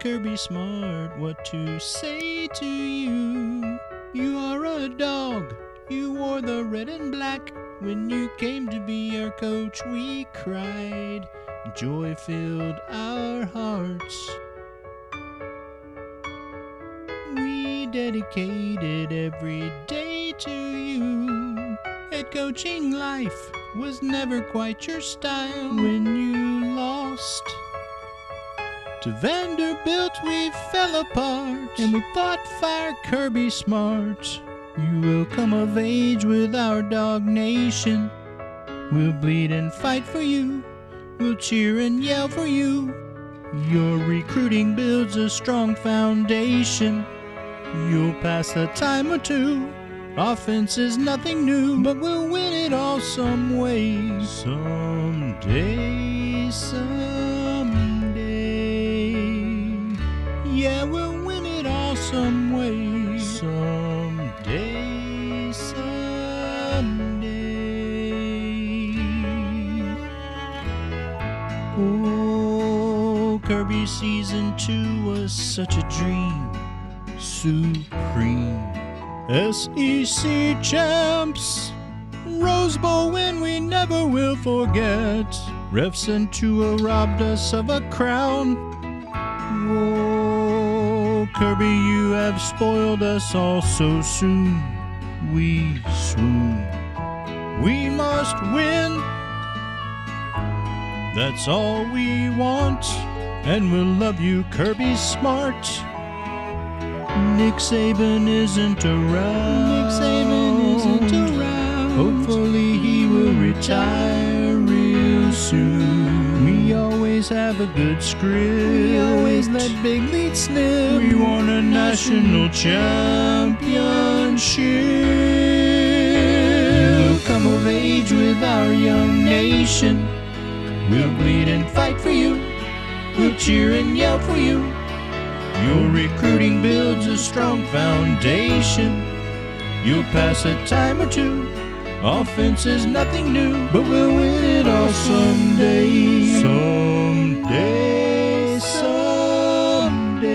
Kirby Smart what to say to you. You are a dog. You wore the red and black. When you came to be our coach, we cried. Joy filled our hearts. We dedicated every day to you. Head coaching life was never quite your style when you lost. To Vanderbilt we fell apart, and we thought fire Kirby smart. You will come of age with our dog nation. We'll bleed and fight for you. We'll cheer and yell for you. Your recruiting builds a strong foundation. You'll pass a time or two. Offense is nothing new, but we'll win it all some way. Someday, someday. Kirby Season 2 was such a dream. Supreme. SEC champs. Rose Bowl win we never will forget. Refs and Tua robbed us of a crown. Whoa, Kirby, you have spoiled us all so soon. We swoon. We must win. That's all we want. And we'll love you, Kirby Smart. Nick Saban isn't around. Nick Saban isn't around. Hopefully he will retire real soon. We always have a good script. We always let Big Lead slip. We won a national championship. We'll come of age with our young nation. We'll bleed and fight for you. We'll cheer and yell for you. Your recruiting builds a strong foundation. You'll pass a time or two. Offense is nothing new, but we'll win it all someday. Someday, someday.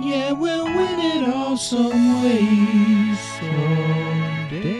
Yeah, we'll win it all some way. Someday.